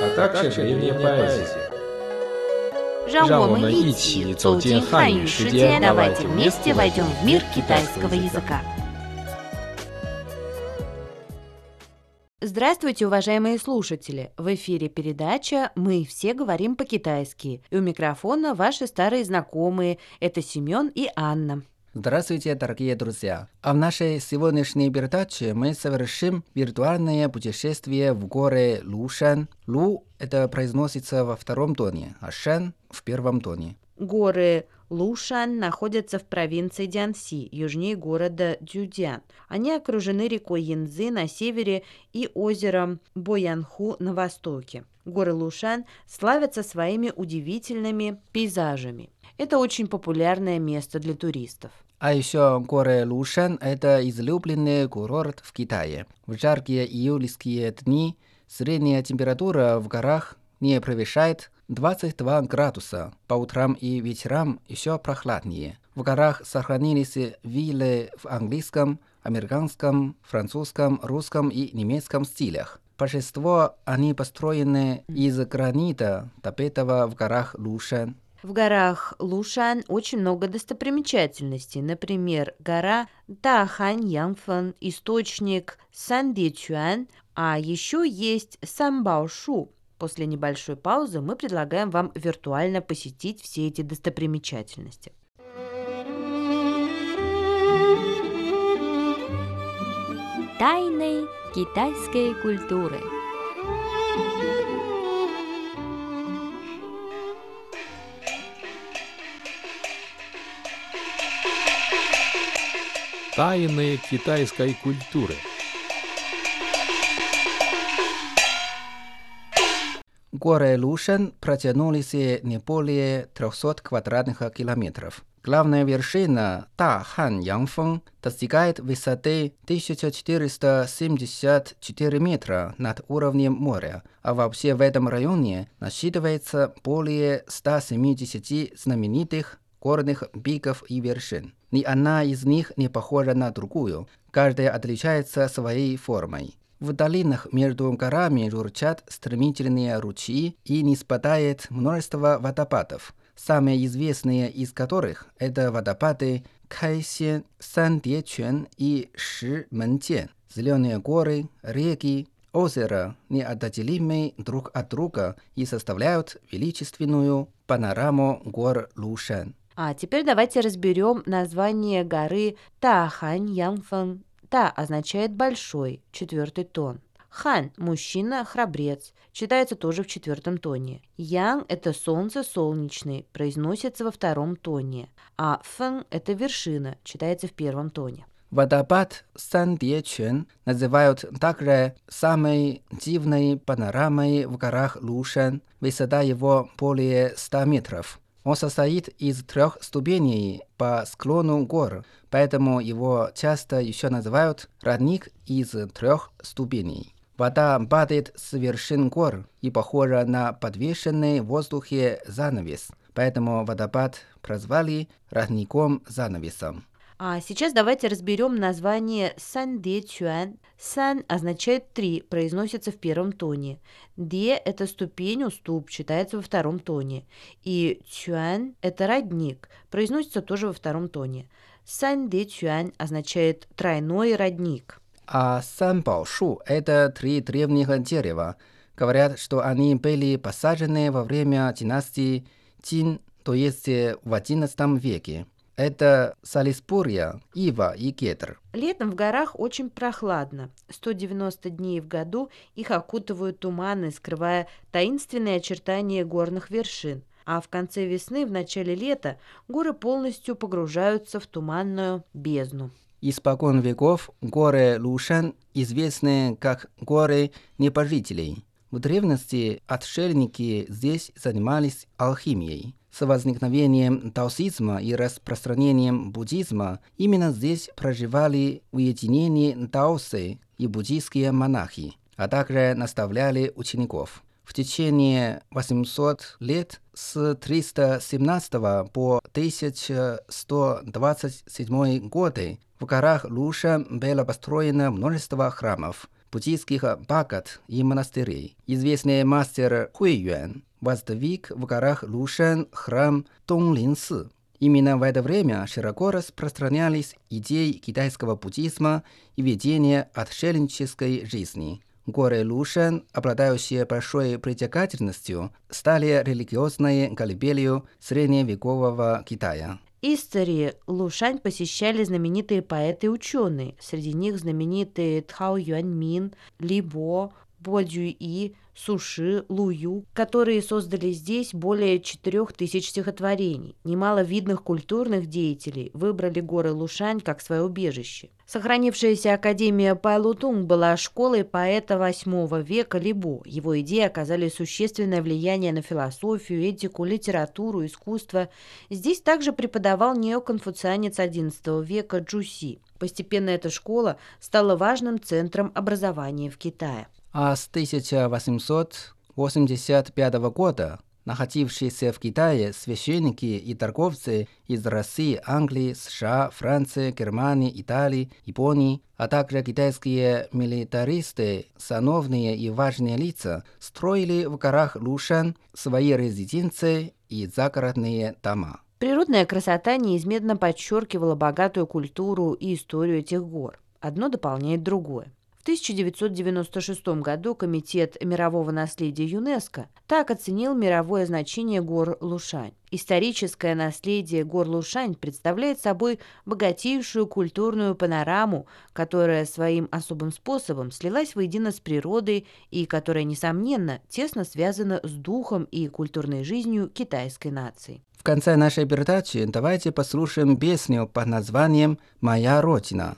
а также древняя поэзия. 让我们让我们一一起起走走进进汉语汉语世世界界， давайте давайте вместе вместе войдем в мир китайского китайского языка. Здравствуйте, уважаемые слушатели! В эфире передача «Мы все говорим по-китайски». И у микрофона ваши старые знакомые – это Семен и Анна. Здравствуйте, дорогие друзья! А в нашей сегодняшней передаче мы совершим виртуальное путешествие в горы Лушан. Лу – это произносится во втором тоне, а Шан – в первом тоне. Горы Лушан находятся в провинции Дянси, южнее города Дюдян. Они окружены рекой Янзы на севере и озером Боянху на востоке. Горы Лушан славятся своими удивительными пейзажами. Это очень популярное место для туристов. А еще горы Лушан – это излюбленный курорт в Китае. В жаркие июльские дни средняя температура в горах не превышает 22 градуса. По утрам и вечерам еще прохладнее. В горах сохранились виллы в английском, американском, французском, русском и немецком стилях. Большинство они построены из гранита, добытого в горах Лушан. В горах Лушан очень много достопримечательностей. Например, гора Дахань Янфэн, источник Сандичуан, а еще есть Самбаошу. После небольшой паузы мы предлагаем вам виртуально посетить все эти достопримечательности. Тайны китайской культуры. Тайны китайской культуры. Горы Лушан протянулись не более 300 квадратных километров. Главная вершина Тахан Янфэн достигает высоты 1474 метра над уровнем моря, а вообще в этом районе насчитывается более 170 знаменитых горных пиков и вершин. Ни одна из них не похожа на другую, каждая отличается своей формой. В долинах между горами журчат стремительные ручьи и не спадает множество водопадов. Самые известные из которых – это водопады Кайсен, Сандечуэн и Шименчен. Зеленые горы, реки, озера неотделимы друг от друга и составляют величественную панораму гор Лушан. А теперь давайте разберем название горы Тахань Янфэн. Та означает большой, четвертый тон. Хан – мужчина, храбрец, читается тоже в четвертом тоне. Ян – это солнце, солнечный, произносится во втором тоне. А фэн – это вершина, читается в первом тоне. Водопад Сандечуэн называют также самой дивной панорамой в горах Лушан. Высота его более 100 метров. Он состоит из трех ступеней по склону гор, поэтому его часто еще называют родник из трех ступеней. Вода падает с вершин гор и похожа на подвешенный в воздухе занавес, поэтому водопад прозвали родником-занавесом. А сейчас давайте разберем название Сан Де Чуан. Сан означает три, произносится в первом тоне. Де – это ступень, уступ, читается во втором тоне. И Чуан – это родник, произносится тоже во втором тоне. Сан Де Чуан означает тройной родник. А санбаошу – это три древних дерева. Говорят, что они были посажены во время династии Цин, то есть в XI веке. Это Салиспурия, Ива и Кедр. Летом в горах очень прохладно. 190 дней в году их окутывают туманы, скрывая таинственные очертания горных вершин. А в конце весны, в начале лета, горы полностью погружаются в туманную бездну. Испокон веков горы Лушан известны как горы небожителей. В древности отшельники здесь занимались алхимией. С возникновением даосизма и распространением буддизма именно здесь проживали уединение даосы и буддийские монахи, а также наставляли учеников. В течение 800 лет с 317 по 1127 годы в горах Луша было построено множество храмов, буддийских бхагат и монастырей. Известный мастер Хуй Юэн воздвиг в горах Лушан храм Донглинсы. Именно в это время широко распространялись идеи китайского буддизма и ведения отшельнической жизни. Горы Лушан, обладающие большой притягательностью, стали религиозной колыбелью средневекового Китая. Истории Лушань посещали знаменитые поэты и ученые. Среди них знаменитые Тхао Юаньмин, Ли Бо, Бо Цзюи, Суши, Лую, которые создали здесь более четырех тысяч стихотворений. Немало видных культурных деятелей выбрали горы Лушань как свое убежище. Сохранившаяся Академия Пайлутунг была школой поэта VIII века Либо. Его идеи оказали существенное влияние на философию, этику, литературу, искусство. Здесь также преподавал неоконфуцианец XI века Джуси. Постепенно эта школа стала важным центром образования в Китае а с 1885 года находившиеся в Китае священники и торговцы из России, Англии, США, Франции, Германии, Италии, Японии, а также китайские милитаристы, сановные и важные лица строили в горах Лушан свои резиденции и загородные дома. Природная красота неизменно подчеркивала богатую культуру и историю этих гор. Одно дополняет другое. В 1996 году Комитет мирового наследия ЮНЕСКО так оценил мировое значение гор Лушань. Историческое наследие гор Лушань представляет собой богатейшую культурную панораму, которая своим особым способом слилась воедино с природой и которая, несомненно, тесно связана с духом и культурной жизнью китайской нации. В конце нашей передачи давайте послушаем песню под названием «Моя Родина».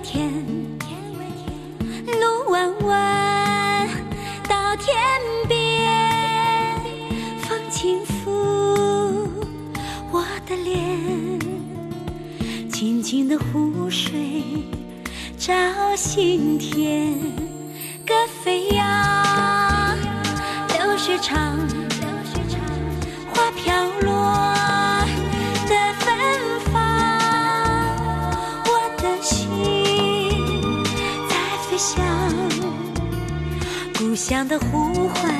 天路弯弯到天边，风轻拂我的脸，清清的湖水照心田，歌飞扬，流水长。故乡的呼唤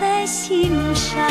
在心上，